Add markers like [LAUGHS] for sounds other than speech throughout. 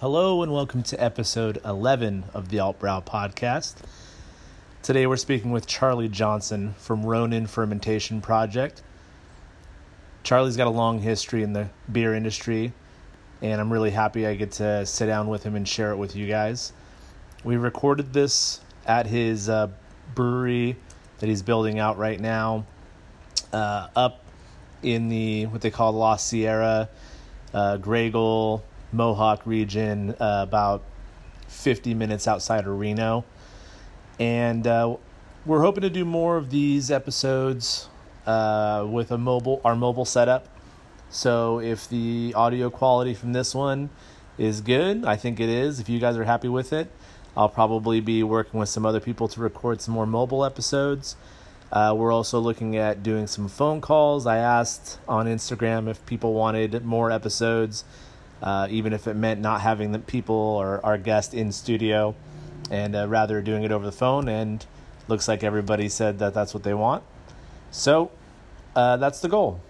Hello and welcome to episode 11 of the Altbrow podcast. Today we're speaking with Charlie Johnson from Ronin Fermentation Project. Charlie's got a long history in the beer industry, and I'm really happy I get to sit down with him and share it with you guys. We recorded this at his uh, brewery that he's building out right now, uh, up in the what they call Lost Sierra, uh, Mohawk region, uh, about 50 minutes outside of Reno. And uh, we're hoping to do more of these episodes uh, with a mobile our mobile setup. So if the audio quality from this one is good, I think it is. If you guys are happy with it, I'll probably be working with some other people to record some more mobile episodes. Uh, we're also looking at doing some phone calls. I asked on Instagram if people wanted more episodes, uh, even if it meant not having the people or our guest in studio, and uh, rather doing it over the phone. And looks like everybody said that that's what they want. So uh, that's the goal.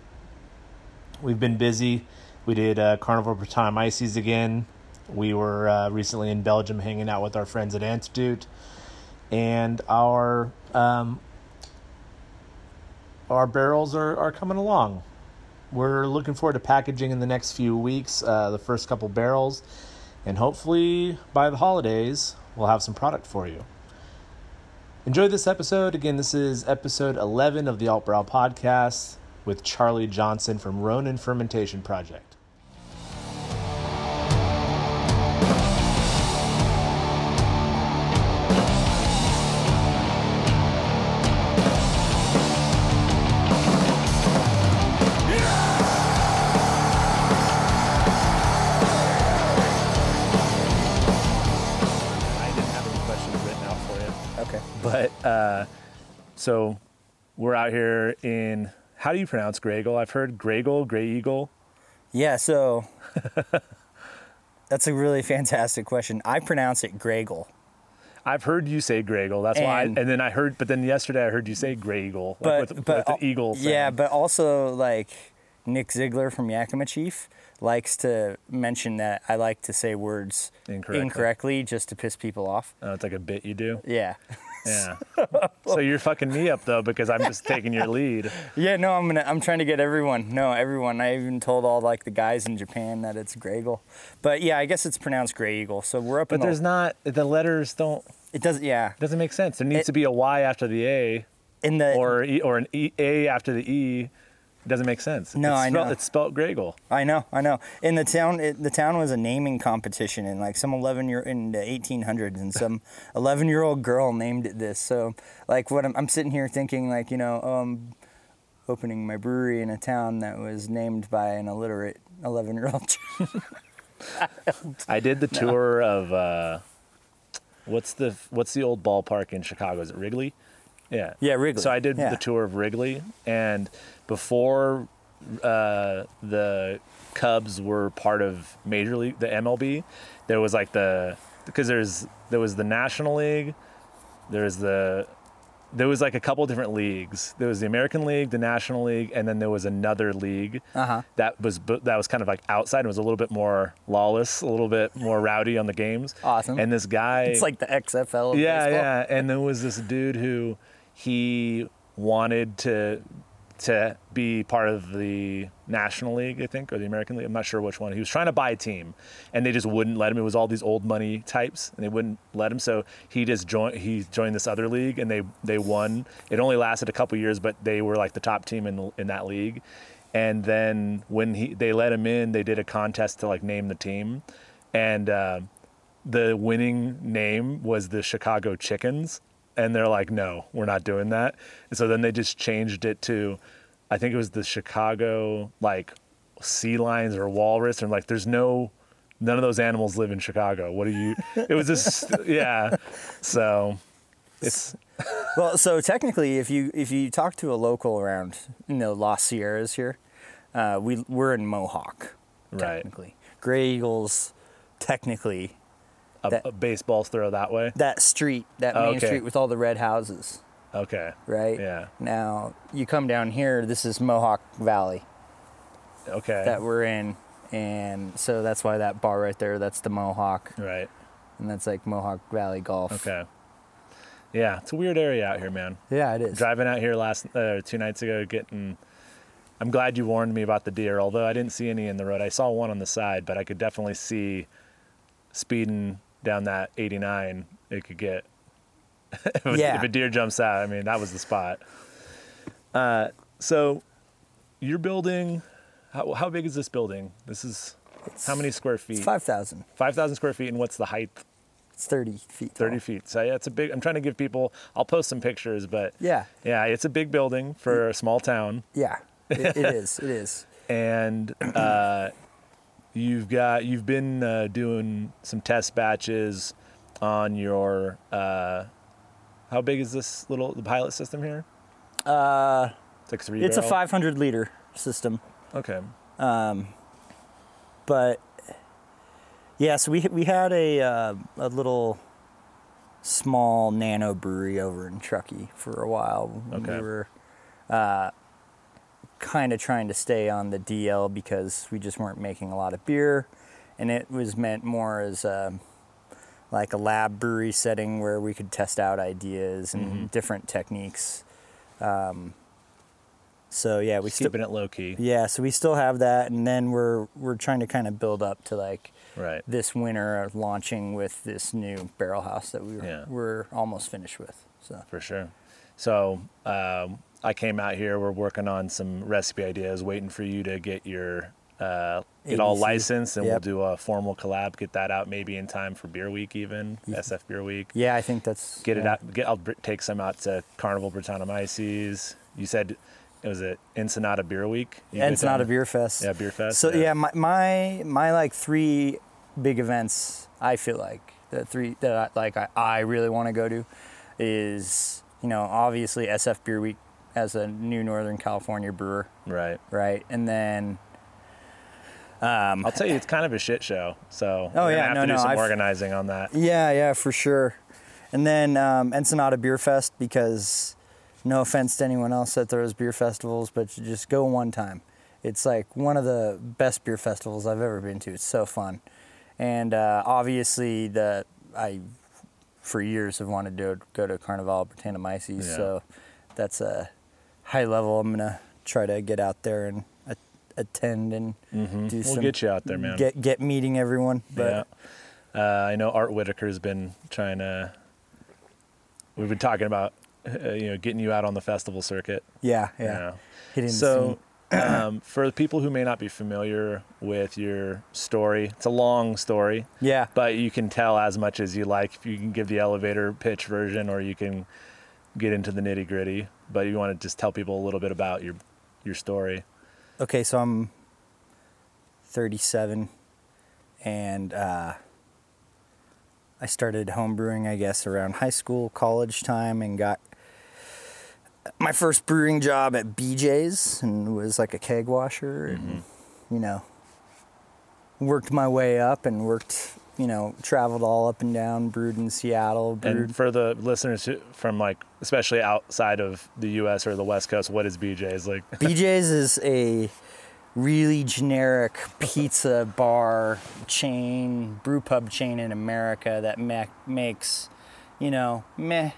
We've been busy. We did uh, Carnival Time Ices again. We were uh, recently in Belgium hanging out with our friends at Antidote. And our um, our barrels are, are coming along. We're looking forward to packaging in the next few weeks uh, the first couple barrels, and hopefully by the holidays, we'll have some product for you. Enjoy this episode. Again, this is episode 11 of the Altbrow podcast with Charlie Johnson from Ronin Fermentation Project. Uh, so we're out here in how do you pronounce Graeagle? I've heard Graeagle, Grey Eagle. Yeah, so [LAUGHS] that's a really fantastic question. I pronounce it Graeagle. I've heard you say Graeagle. That's why. I, And- and then I heard, but then yesterday I heard you say Grey Eagle, like But with, but with the eagle. Yeah, but also like Nick Ziegler from Yakima Chief likes to mention that I like to say words Incorrectly. incorrectly just to piss people off. Oh, it's like a bit you do. Yeah. [LAUGHS] Yeah. so you're fucking me up though because I'm just taking your lead. [LAUGHS] Yeah, no, I'm gonna I'm trying to get everyone. No, everyone. I even told all like the guys in Japan that it's Graeagle. But yeah, I guess it's pronounced Grey Eagle. So we're up But in the, there's not the letters don't it doesn't yeah. It doesn't make sense. There needs It- to be a Y after the A In the or e, or an e, A after the E. It doesn't make sense. No, it's I spelled, know. It's spelled Graeagle. I know, I know. In the town, it, the town was a naming competition in like some 11 year in the 1800s, and some [LAUGHS] 11 year old girl named it this. So, like, what I'm, I'm sitting here thinking, like, you know, um, opening my brewery in a town that was named by an illiterate 11 year old. [LAUGHS] I did the [LAUGHS] tour of uh, what's the what's the old ballpark in Chicago? Is it Wrigley? Yeah. Yeah, Wrigley. So I did Yeah. the tour of Wrigley, and before uh, the Cubs were part of Major League, the MLB, there was like the because there's there was the National League, there's the there was like a couple different leagues. There was the American League, the National League, and then there was another league Uh-huh. that was that was kind of like outside and was a little bit more lawless, a little bit more rowdy on the games. Awesome. And this guy, it's like the XFL. Of yeah, baseball. yeah. And there was this dude who he wanted to to be part of the National League, I think, or the American League. I'm not sure which one. He was trying to buy a team, and they just wouldn't let him. It was all these old money types, and they wouldn't let him. So he just joined. He joined this other league, and they they won. It only lasted a couple years, but they were like the top team in in that league. And then when he they let him in, they did a contest to like name the team, and. Uh, the winning name was the Chicago Chickens. And they're like, no, we're not doing that. And so then they just changed it to, I think it was the Chicago, like, sea lions or walrus. And like, there's no, none of those animals live in Chicago. What do you, it was just, [LAUGHS] yeah. So it's, [LAUGHS] Well, so technically, if you if you talk to a local around, you know, Lost Sierras here, uh, we we're in Mohawk. Right. Technically, Gray Eagles, technically a, That- a baseball's throw that way. that street, that main okay. street with all the red houses, Okay. right? Yeah. Now you come down here. This is Mohawk Valley Okay. that we're in, and so that's why that bar right there, that's the Mohawk, Right. and that's like Mohawk Valley Golf. Okay. Yeah, it's a weird area out here, man. Yeah, it is. Driving out here last uh, two nights ago, getting. I'm glad you warned me about the deer, although I didn't see any in the road. I saw one on the side, but I could definitely see speeding down that 89. It could get. [LAUGHS] if, a, Yeah. if a deer jumps out, I mean, that was the spot. Uh, so, you're building. How, how big is this building? This is how many square feet? Five thousand. 5,000 square feet, and what's the height? It's thirty feet. 30 tall. feet. So yeah, it's a big. I'm trying to give people. I'll post some pictures, but Yeah, yeah, it's a big building for a small town, yeah. It, it is. It is. [LAUGHS] and uh, you've got you've been uh, doing some test batches on your. Uh, how big is this little the pilot system here? Uh, It's like three. it's a 500 liter system, Okay. Um, but yeah. So we we had a uh, a little small nano brewery over in Truckee for a while. Okay. We were uh, kind of trying to stay on the DL because we just weren't making a lot of beer, and it was meant more as a, like a lab brewery setting where we could test out ideas and Mm-hmm. different techniques. Um, so yeah, we still Keeping it low key. yeah, so we still have that, and then we're we're trying to kind of build up to like Right. this winter of launching with this new barrel house that we were, Yeah. we're almost finished with. So For sure. So um, I came out here. We're working on some recipe ideas, waiting for you to get your uh, get all licensed, and Yep. we'll do a formal collab. Get that out maybe in time for Beer Week, even SF Beer Week. yeah, I think that's Get it out. Get, I'll take some out to Carnival Brettanomyces. You said it was it Ensenada Beer Week. You And get it's not a down- beer fest. Yeah, beer fest. So yeah, my, my my like three big events. I feel like the three that I, like I, I really want to go to is you know obviously SF Beer Week as a new Northern California brewer, Right. right? And then um, I'll tell you, it's kind of a shit show. So Oh, yeah, have no, to do no, some I've- organizing on that. Yeah, yeah, for sure. And then um, Ensenada Beer Fest because no offense to anyone else that throws beer festivals, but you just go one time. It's like one of the best beer festivals I've ever been to. It's so fun, and uh, obviously the I for years have wanted to go to Carnival Brettanomyces, Yeah. so that's a high level. I'm gonna try to get out there and a- attend and do Mm-hmm. We'll some get you out there, man. get get meeting everyone. But yeah. Uh, I know Art Whitaker's been trying to. We've been talking about, uh, you know, getting you out on the festival circuit. yeah, yeah. you know. So, um, [CLEARS THROAT] for the people who may not be familiar with your story, it's a long story, Yeah. but you can tell as much as you like. If you can give the elevator pitch version, or you can get into the nitty gritty. But you want to just tell people a little bit about your your story. Okay, so I'm 37 and uh, I started homebrewing, I guess, around high school, college time, and got my first brewing job at BJ's and was like a keg washer and, you know, worked my way up and worked, you know, traveled all up and down, brewed in Seattle, brewed. And for the listeners from like, especially outside of the U.S. or the West Coast, what is BJ's like? [LAUGHS] BJ's is a really generic pizza bar chain, brew pub chain in America that ma- makes, you know, meh.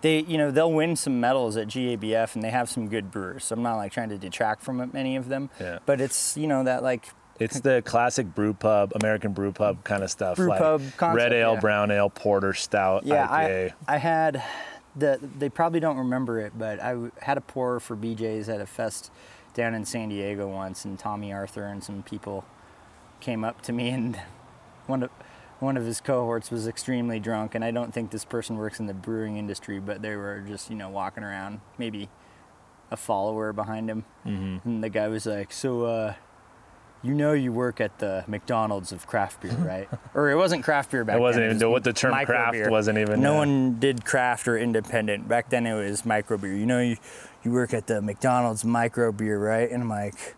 They, you know, they'll win some medals at GABF and they have some good brewers. So I'm not like trying to detract from any of them. Yeah. But it's, you know, that like It's the classic brew pub, American brew pub kind of stuff. Brew like pub concept, red ale, yeah. brown ale, porter, stout, Yeah, IPA. I I had the they probably don't remember it, but I had a pour for BJ's at a fest down in San Diego once, and Tomme Arthur and some people came up to me, and one of one of his cohorts was extremely drunk, and I don't think this person works in the brewing industry, but they were just you know walking around, maybe a follower behind him, Mm-hmm. and the guy was like, "So, uh, you know, you work at the McDonald's of craft beer, [LAUGHS] right?" or it wasn't craft beer back then. it wasn't then. even was what the term craft beer. wasn't even. No uh, one did craft or independent. Back then it was micro beer. You know, you, you work at the McDonald's micro beer, right? And I'm like,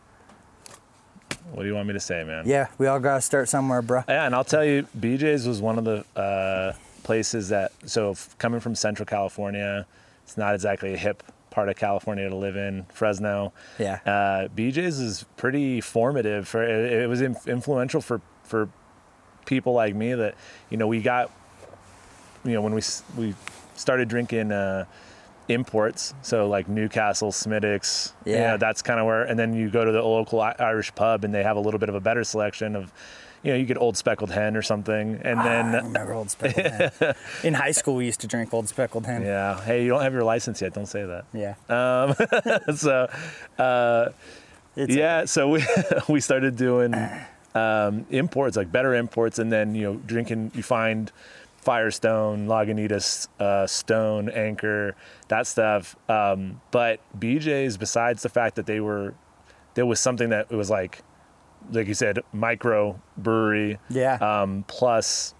What do you want me to say, man? yeah, we all got to start somewhere, bro. Yeah, and I'll tell you, BJ's was one of the uh, places that. So coming from Central California, it's not exactly a hip part of California to live in, Fresno. Yeah. Uh, BJ's is pretty formative for it, it was in, influential for for people like me that you know we got you know when we we started drinking uh, imports so like Newcastle Smithwick's you Yeah. know, that's kind of where and then you go to the local Irish pub and they have a little bit of a better selection of you know you get old speckled hen or something and I then remember Old Speckled Hen. [LAUGHS] In high school, we used to drink Old Speckled Hen. yeah hey you don't have your license yet don't say that Yeah. [LAUGHS] so uh, It's yeah so we [LAUGHS] we started doing um, imports like better imports and then you know drinking you find firestone lagunitas uh, stone anchor that stuff um, but bj's besides the fact that they were there was something that it was like like you said micro brewery Yeah. um, plus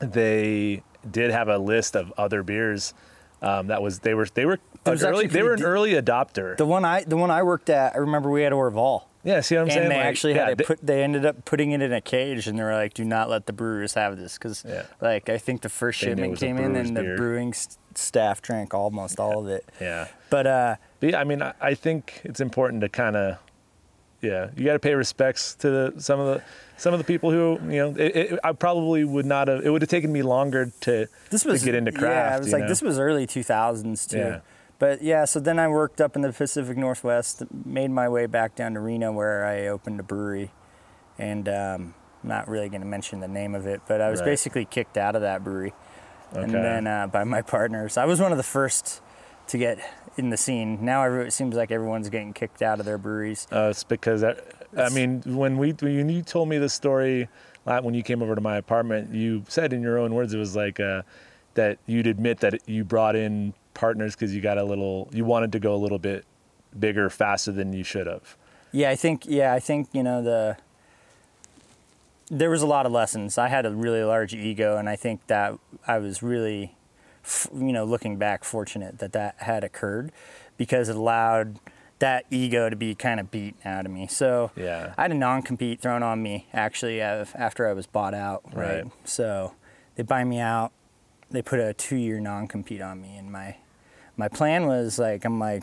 they did have a list of other beers um, that was they were they were early, they were an early adopter the one I the one I worked at, I remember we had Orval. yeah see what i'm and saying they Like, actually yeah, had they- put. They ended up putting it in a cage, and they were like, "Do not let the brewers have this," because, Yeah. like, I think the first They shipment came in, and the brewing s- staff drank almost all of it. yeah But uh, But yeah, I mean, I, I think it's important to kind of, yeah, you got to pay respects to the, some of the some of the people who, you know, it, it, I probably would not have. It would have taken me longer to this was to get into craft. Yeah, it was like know? this was early 2000s too. Yeah. But yeah, so then I worked up in the Pacific Northwest, made my way back down to Reno where I opened a brewery, and um, I'm not really going to mention the name of it, but I was Right. basically kicked out of that brewery, and then uh, by my [LAUGHS] partners. I was one of the first to get in the scene. Now every, it seems like everyone's getting kicked out of their breweries. Uh, it's because I, I mean, when we when you told me the story uh, when you came over to my apartment, you said in your own words it was like uh, that you'd admit that you brought in partners because you got a little, you wanted to go a little bit bigger faster than you should have. Yeah, I think yeah, I think you know the there was a lot of lessons. I had a really large ego, and I think that I was really, you know, looking back, fortunate that that had occurred because it allowed that ego to be kind of beat out of me. So Yeah. I had a non-compete thrown on me actually uh, after I was bought out. Right. Right. So they buy me out. They put a two-year non-compete on me, and my my plan was like I'm like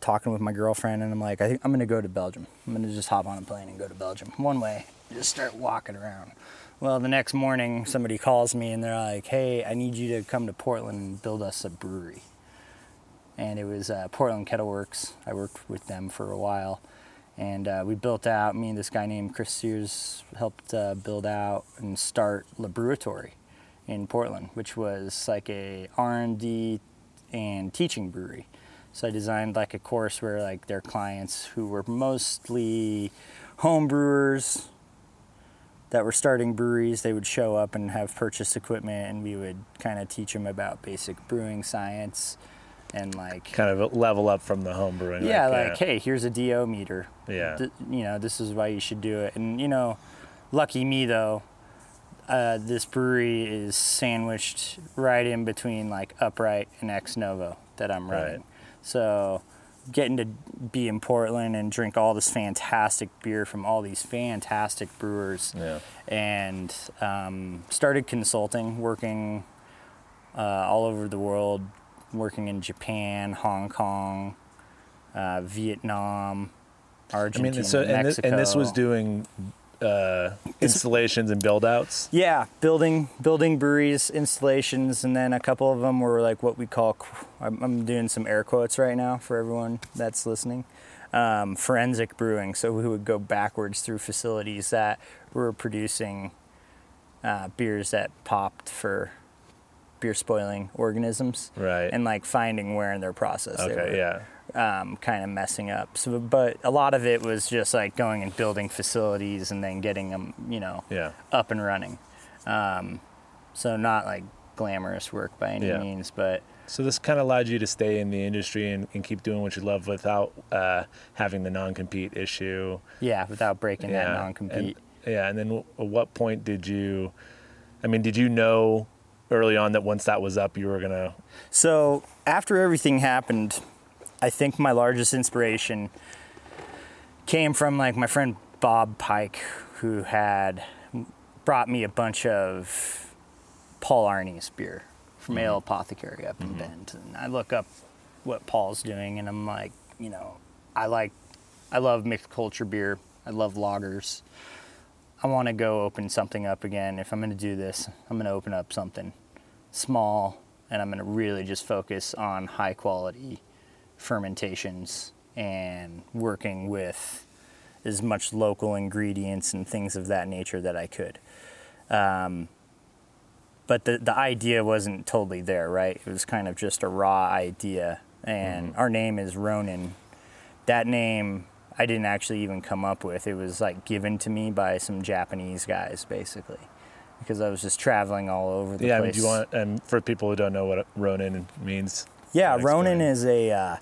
talking with my girlfriend, and I'm like I think I'm gonna go to Belgium. I'm gonna just hop on a plane and go to Belgium one way. Just start walking around. Well, the next morning somebody calls me and they're like, "Hey, I need you to come to Portland and build us a brewery." And it was uh, Portland Kettle Works. I worked with them for a while, and uh, we built out. Me and this guy named Chris Sears helped uh, build out and start Labrewatory in Portland, which was like a R&D and teaching brewery. So I designed like a course where like their clients who were mostly home brewers that were starting breweries, they would show up and have purchased equipment and we would kind of teach them about basic brewing science and like Kind of level up from the home brewing. yeah, like, hey, here's a DO meter. Yeah. Th- you know, this is why you should do it. And you know, lucky me though, uh, this brewery is sandwiched right in between like Upright and Ex Novo that I'm running. Right. So getting to be in Portland and drink all this fantastic beer from all these fantastic brewers Yeah. and um, started consulting, working uh, all over the world, working in Japan, Hong Kong, uh, Vietnam, I Argentina, mean, so and this, Mexico. and this was doing uh, installations and build outs. Yeah, building building breweries, installations, and then a couple of them were like what we call. I'm, I'm doing some air quotes right now for everyone that's listening. Um, forensic brewing. So we would go backwards through facilities that were producing uh, beers that popped for beer spoiling organisms, Right. and like finding where in their process they were okay. Yeah. Um, kind of messing up. So, but a lot of it was just like going and building facilities and then getting them, you know, Yeah. up and running. Um, so not like glamorous work by any Yeah. means, but So this kind of allowed you to stay in the industry and, and keep doing what you love without uh, having the non-compete issue. yeah, without breaking that non-compete. And, yeah, and then w- at what point did you? I mean, did you know early on that once that was up, you were gonna? So after everything happened, I think my largest inspiration came from like my friend Bob Pike, who had brought me a bunch of Paul Arney's beer from mm-hmm. Ale Apothecary up in mm-hmm. Bend, and I look up what Paul's doing, and I'm like, you know, I like, I love mixed culture beer. I love lagers. I want to go open something up again. If I'm going to do this, I'm going to open up something small, and I'm going to really just focus on high quality fermentations and working with as much local ingredients and things of that nature that I could. Um, but the the idea wasn't totally there, right? It was kind of just a raw idea. And our name is Ronin. That name I didn't actually even come up with. It was like given to me by some Japanese guys, basically, because I was just traveling all over the Yeah, I mean, do you want and for people who don't know what Ronin means? Yeah. Ronin is a uh,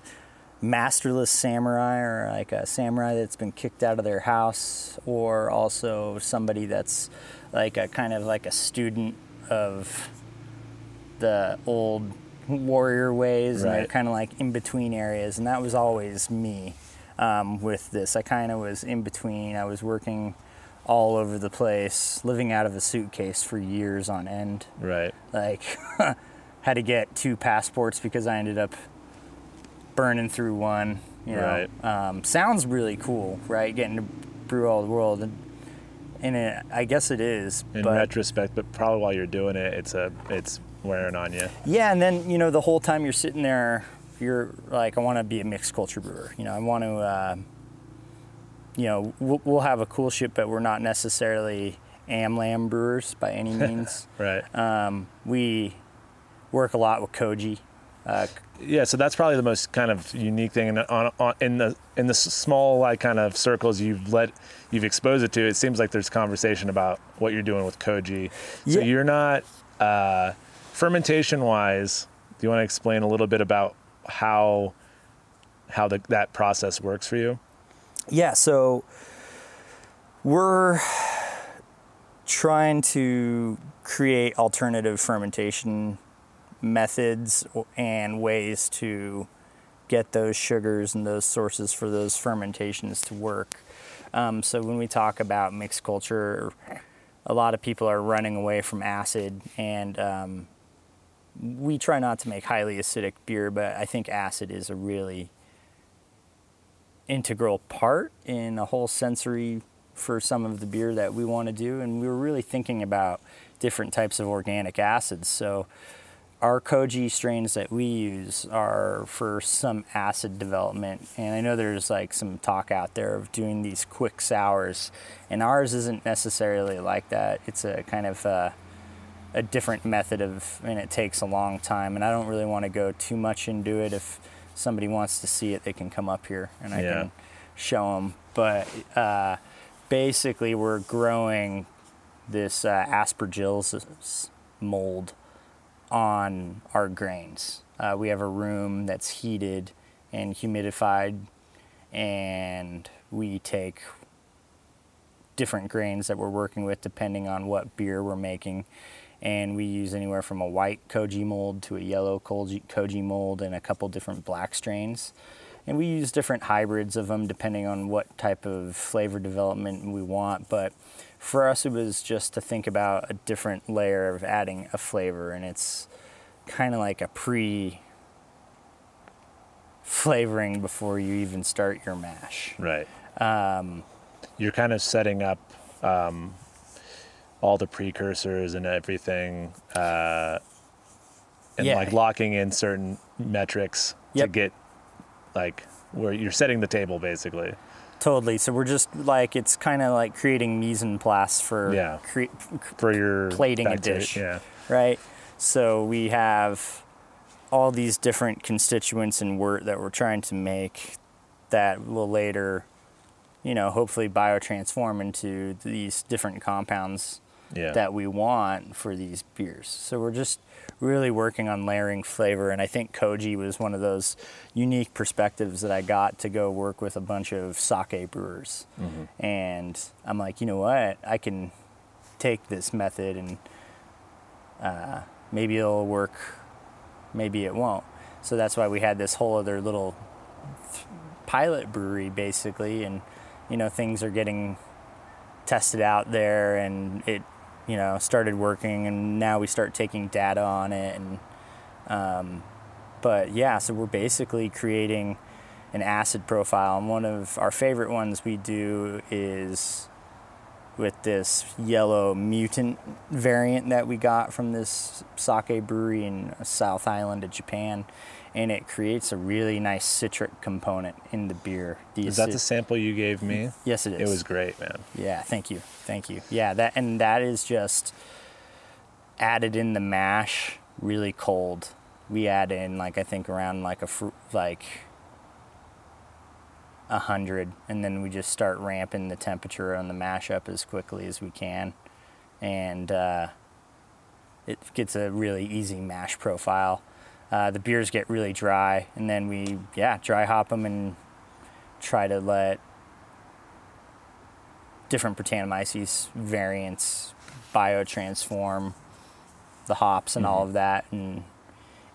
masterless samurai or like a samurai that's been kicked out of their house, or also somebody that's like a kind of like a student of the old warrior ways, and they're kind of like in between areas. And that was always me um, with this. I kind of was in between. I was working all over the place, living out of a suitcase for years on end Right. like [LAUGHS] had to get two passports because I ended up burning through one. You know, um, sounds really cool, right? Getting to brew all the world, and, and it, I guess it is. In but retrospect, but probably while you're doing it, it's a it's wearing on you. yeah, and then you know the whole time you're sitting there, you're like, I want to be a mixed culture brewer. You know, I want to. Uh, you know, we'll, we'll have a coolship, but we're not necessarily AmLam brewers by any [LAUGHS] means. Right. Um, we work a lot with Koji. Uh, Yeah, so that's probably the most kind of unique thing in, on, on, in the in the small like kind of circles you've let you've exposed it to. It seems like there's conversation about what you're doing with koji. So Yeah. you're not uh, fermentation wise. Do you want to explain a little bit about how how the, that process works for you? yeah, so we're trying to create alternative fermentation methods and ways to get those sugars and those sources for those fermentations to work. Um, so when we talk about mixed culture, a lot of people are running away from acid, and um, we try not to make highly acidic beer, but I think acid is a really integral part in the whole sensory for some of the beer that we want to do. And we were really thinking about different types of organic acids. So our koji strains that we use are for some acid development. And I know there's like some talk out there of doing these quick sours, and ours isn't necessarily like that. It's a kind of uh, a different method of, and it takes a long time. And I don't really want to go too much into it. If somebody wants to see it, they can come up here and I Yeah. can show them. But uh, basically, we're growing this uh, aspergillus mold on our grains. Uh, we have a room that's heated and humidified, and we take different grains that we're working with depending on what beer we're making. And we use anywhere from a white koji mold to a yellow koji, mold and a couple different black strains. And we use different hybrids of them depending on what type of flavor development we want. But for us, it was just to think about a different layer of adding a flavor. And it's kind of like a pre flavoring before you even start your mash. Right. Um, You're kind of setting up um, all the precursors and everything, uh, and Yeah. like locking in certain metrics to get like where you're setting the table basically. Totally. So we're just like it's kind of like creating mise en place for Yeah. cre- for your Plating a dish. Yeah. right. So we have all these different constituents in wort that we're trying to make that will later, you know, hopefully biotransform into these different compounds Yeah. that we want for these beers. So we're just really working on layering flavor, and I think koji was one of those unique perspectives that I got to go work with a bunch of sake brewers. And I'm like, you know what? I can take this method and uh, maybe it'll work, maybe it won't. So that's why we had this whole other little th- pilot brewery basically, and you know things are getting tested out there and it you know started working and now we start taking data on it and Um, but yeah, so we're basically creating an acid profile. And one of our favorite ones we do is with this yellow mutant variant that we got from this sake brewery in South Island of Japan. And it creates a really nice citric component in the beer. The Is that the sample you gave me? Yes, it is. It was great, man. Yeah, thank you, thank you. Yeah, that and that is just added in the mash, really cold. We add in like I think around like a like a hundred, and then we just start ramping the temperature on the mash up as quickly as we can, and uh, it gets a really easy mash profile. Uh, the beers get really dry, and then we yeah dry hop them and try to let different Brettanomyces variants biotransform the hops and all of that and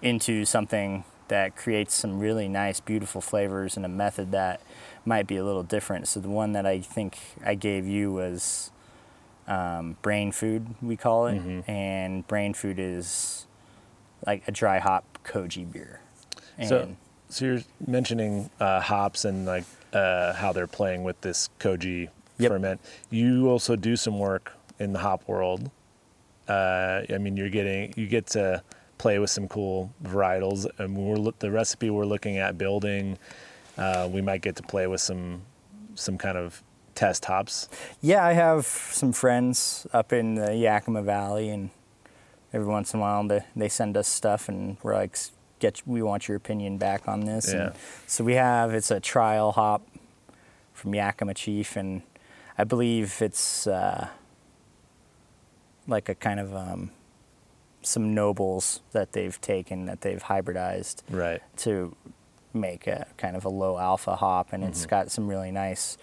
into something that creates some really nice, beautiful flavors and a method that might be a little different. So the one that I think I gave you was um, brain food, we call it, and brain food is like a dry hop koji beer. And So, so you're mentioning uh, hops and like uh, how they're playing with this koji Yep. ferment. You also do some work in the hop world. Uh, I mean, you're getting you get to play with some cool varietals, and we're the recipe we're looking at building. Uh, we might get to play with some some kind of test hops. Yeah, I have some friends up in the Yakima Valley, and every once in a while they, they send us stuff, and we're like, "Get, we want your opinion back on this." Yeah. And so we have it's a trial hop from Yakima Chief, and I believe it's uh, like a kind of um, some nobles that they've taken that they've hybridized Right. to make a kind of a low alpha hop, and it's got some really nice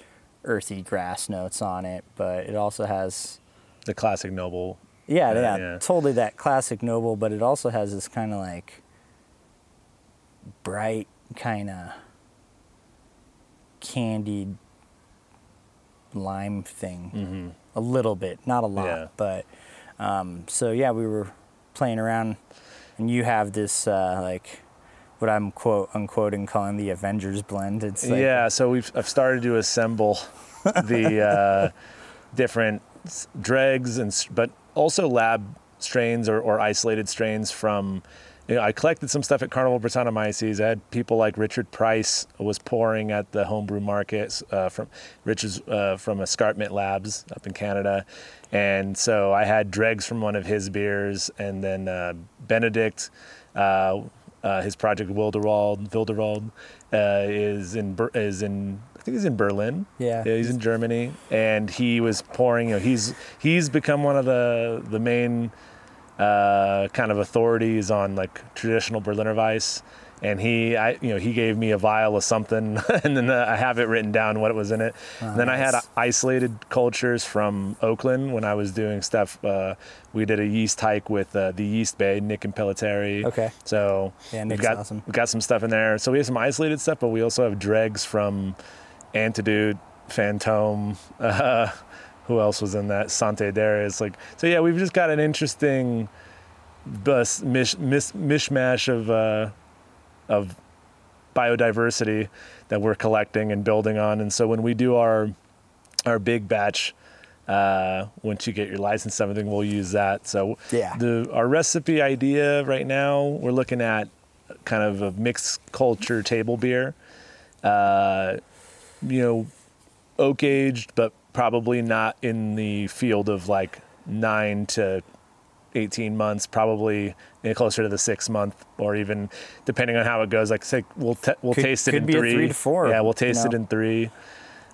earthy grass notes on it. But it also has, The classic noble. Yeah, Yeah, yeah, totally that classic noble. But it also has this kind of like bright, kind of candied lime thing, Mm-hmm. a little bit, not a lot, Yeah. but um, so yeah, we were playing around, and you have this uh, like what I'm quote unquoting calling the Avengers blend. It's like, yeah, so we've I've started to assemble the [LAUGHS] uh, different dregs and but also lab strains or, or isolated strains from. You know, I collected some stuff at Carnival Brettanomyces. I had people like Richard Preiss was pouring at the homebrew markets uh, from Richard's uh, from Escarpment Labs up in Canada, and so I had dregs from one of his beers, and then uh, Benedict, uh, uh, his project Wilderwald, Wilderwald, uh, is in is in I think he's in Berlin. Yeah. he's in Germany, and he was pouring. You know, he's he's become one of the the main uh, kind of authorities on like traditional Berliner Weiss. And he, I, you know, he gave me a vial of something, [LAUGHS] and then uh, I have it written down what was in it. Oh, And then I had nice. isolated cultures from Oakland when I was doing stuff. Uh, we did a yeast hike with uh, the Yeast Bay, Nick Impellitteri. Okay. So Yeah, we've got awesome. we've got some stuff in there. So we have some isolated stuff, but we also have dregs from Antidote, Phantom. Uh, [LAUGHS] who else was in that? Sante Adairius. Like so, yeah. We've just got an interesting bus mish, mish, mishmash of uh, of biodiversity that we're collecting and building on. And so when we do our our big batch, uh, once you get your license, everything, we'll use that. So Yeah. the our recipe idea right now, we're looking at kind of a mixed culture table beer. Uh, you know, oak aged, but probably not in the field of like nine to 18 months, probably closer to the six month, or even depending on how it goes. Like, say, we'll t- we'll Could- taste it in three. three to four, Yeah, we'll you taste it in three.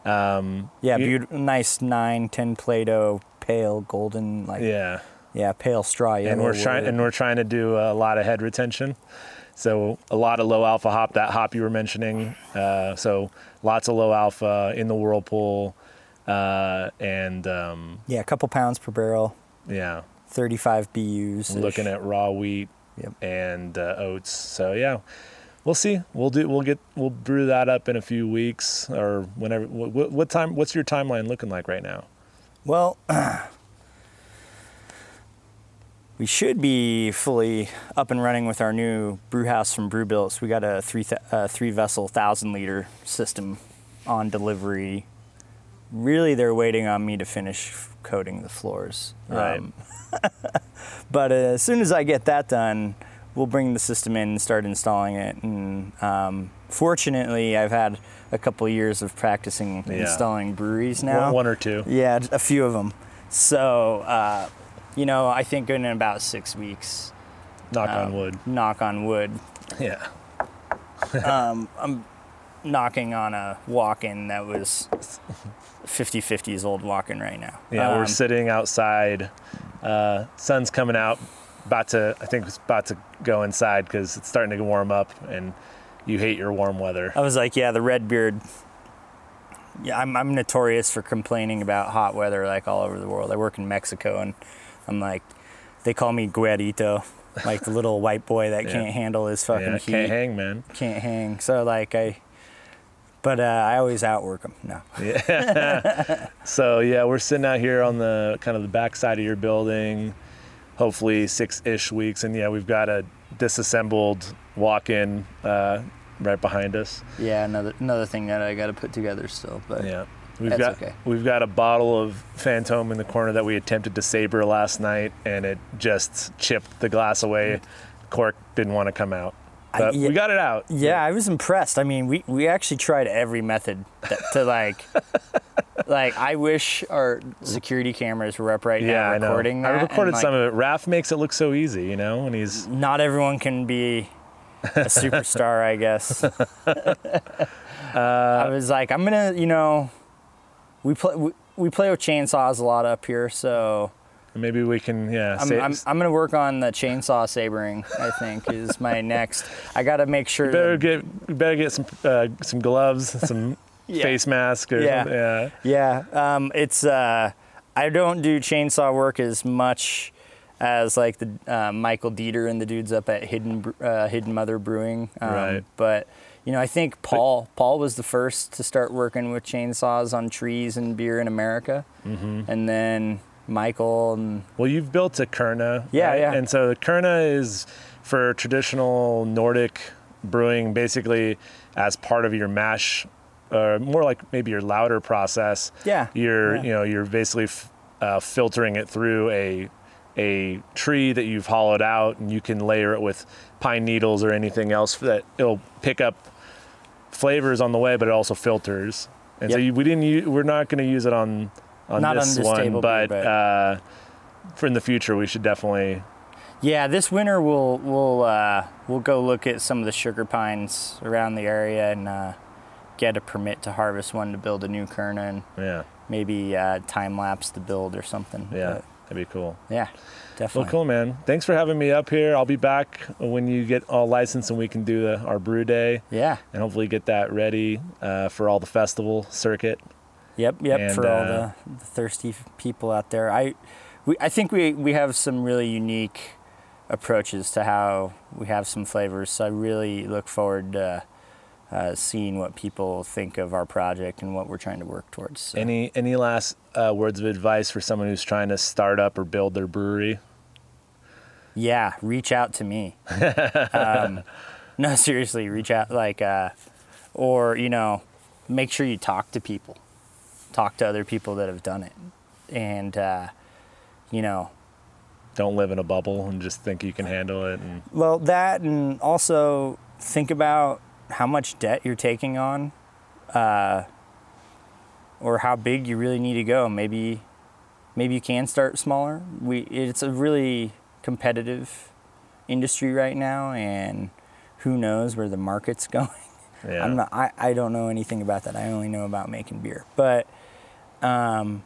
Um, Yeah, you- beautiful, nice nine, ten Plato, pale, golden, like yeah, yeah, pale straw and we're trying and we're trying to do a lot of head retention. So a lot of low alpha hop, that hop you were mentioning. Uh, so lots of low alpha in the whirlpool, uh, and um, yeah, a couple pounds per barrel, yeah, 35 BUs. looking at raw wheat Yep. and uh, oats. So yeah, we'll see. We'll do. We'll get. We'll brew that up in a few weeks or whenever. What, what time? What's your timeline looking like right now? Well, [CLEARS THROAT] we should be fully up and running with our new brew house from Brewbuilt. So we got a three th- uh, three vessel thousand liter system on delivery. Really, they're waiting on me to finish coating the floors. Right. [LAUGHS] but uh, as soon as I get that done, we'll bring the system in and start installing it. And um, fortunately, I've had a couple years of practicing Yeah. installing breweries now. One, one or two. Yeah, a few of them. So, uh, you know, I think in about six weeks, Knock on um, wood. knock on wood, Yeah. [LAUGHS] um, I'm knocking on a walk-in that was 50-50s old walk-in right now. Yeah, we're Um, sitting outside. Uh, sun's coming out. About to, I think it's about to go inside because it's starting to warm up, and you hate your warm weather. I was like, yeah, the red beard. Yeah, I'm, I'm notorious for complaining about hot weather like all over the world. I work in Mexico and I'm like, they call me Guerrito, like the little white boy that [LAUGHS] Yeah. can't handle his fucking Yeah, heat. can't hang, man. Can't hang. So like I, but uh, I always outwork them. No. yeah. [LAUGHS] So yeah, we're sitting out here on the kind of the back side of your building, hopefully six-ish weeks, and yeah, we've got a disassembled walk-in uh, right behind us. Yeah, another another thing that I got to put together still. But Yeah. We've That's got okay. we've got a bottle of Phantom in the corner that we attempted to saber last night, and it just chipped the glass away. Cork didn't want to come out, I- yeah- we got it out. Yeah, I was impressed. I mean, we, we actually tried every method that, to like, [LAUGHS] like I wish our security cameras were up right Yeah, now I know. recording that. I recorded like, some of it. Raph makes it look so easy, you know, and he's [LAUGHS] Not everyone can be a [LAUGHS] superstar, I guess. Uh, I was like, I'm gonna, you know, we play we, we play with chainsaws a lot up here, so maybe we can yeah. I'm, I'm, I'm gonna work on the chainsaw sabering. I think is my [LAUGHS] next. I got to make sure. better that- get we better get some uh, some gloves, some [LAUGHS] Yeah. face mask, or Yeah. something. Yeah. Yeah, um, it's uh, I don't do chainsaw work as much as like the uh, Michael Dieter and the dudes up at Hidden uh, Hidden Mother Brewing. Um, Right. But you know, I think Paul Paul was the first to start working with chainsaws on trees and beer in America, Mm-hmm. and then Michael and Well, you've built a Kuurna. Yeah, right? yeah. And so the Kuurna is for traditional Nordic brewing, basically as part of your mash, or more like maybe your lauter process. Yeah, You're yeah. you know you're basically f- uh, filtering it through a a tree that you've hollowed out, and you can layer it with pine needles or anything else that it'll pick up flavors on the way, but it also filters. And so Yep. you, we didn't. u- We're not going to use it on on Not on this, this one, table but, beer, but- uh, for in the future, we should definitely. Yeah, this winter we'll we'll uh, we'll go look at some of the sugar pines around the area and uh, get a permit to harvest one to build a new Kuurna and Yeah, maybe uh, time lapse the build or something. yeah, But, that'd be cool. yeah, Well, cool, man. Thanks for having me up here. I'll be back when you get all licensed and we can do the, our brew day Yeah. and hopefully get that ready uh, for all the festival circuit. Yep. Yep. And, for all uh, the, the thirsty people out there, I we I think we we have some really unique approaches to how we have some flavors. So I really look forward to uh, seeing what people think of our project and what we're trying to work towards. So. Any any last uh, words of advice for someone who's trying to start up or build their brewery? Yeah, reach out to me. [LAUGHS] um, no, seriously, reach out. Like, uh, or you know, make sure you talk to people, talk to other people that have done it, and uh, you know, Don't live in a bubble and just think you can handle it. And well, that, and also think about how much debt you're taking on, uh, or how big you really need to go. Maybe, maybe you can start smaller. We, it's a really competitive industry right now, and who knows where the market's [LAUGHS] going. yeah, I'm not. I, I don't know anything about that. I only know about making beer. But, um,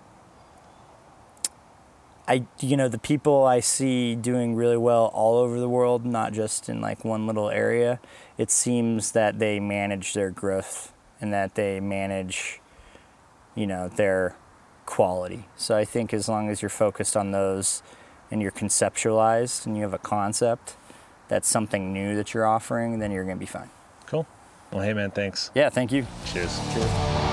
I you know the people I see doing really well all over the world, not just in like one little area. It seems that they manage their growth and that they manage, you know, their quality. So I think as long as you're focused on those and you're conceptualized and you have a concept that's something new that you're offering, then you're gonna be fine. cool. Well, hey man, thanks. Yeah, thank you. Cheers. Cheers.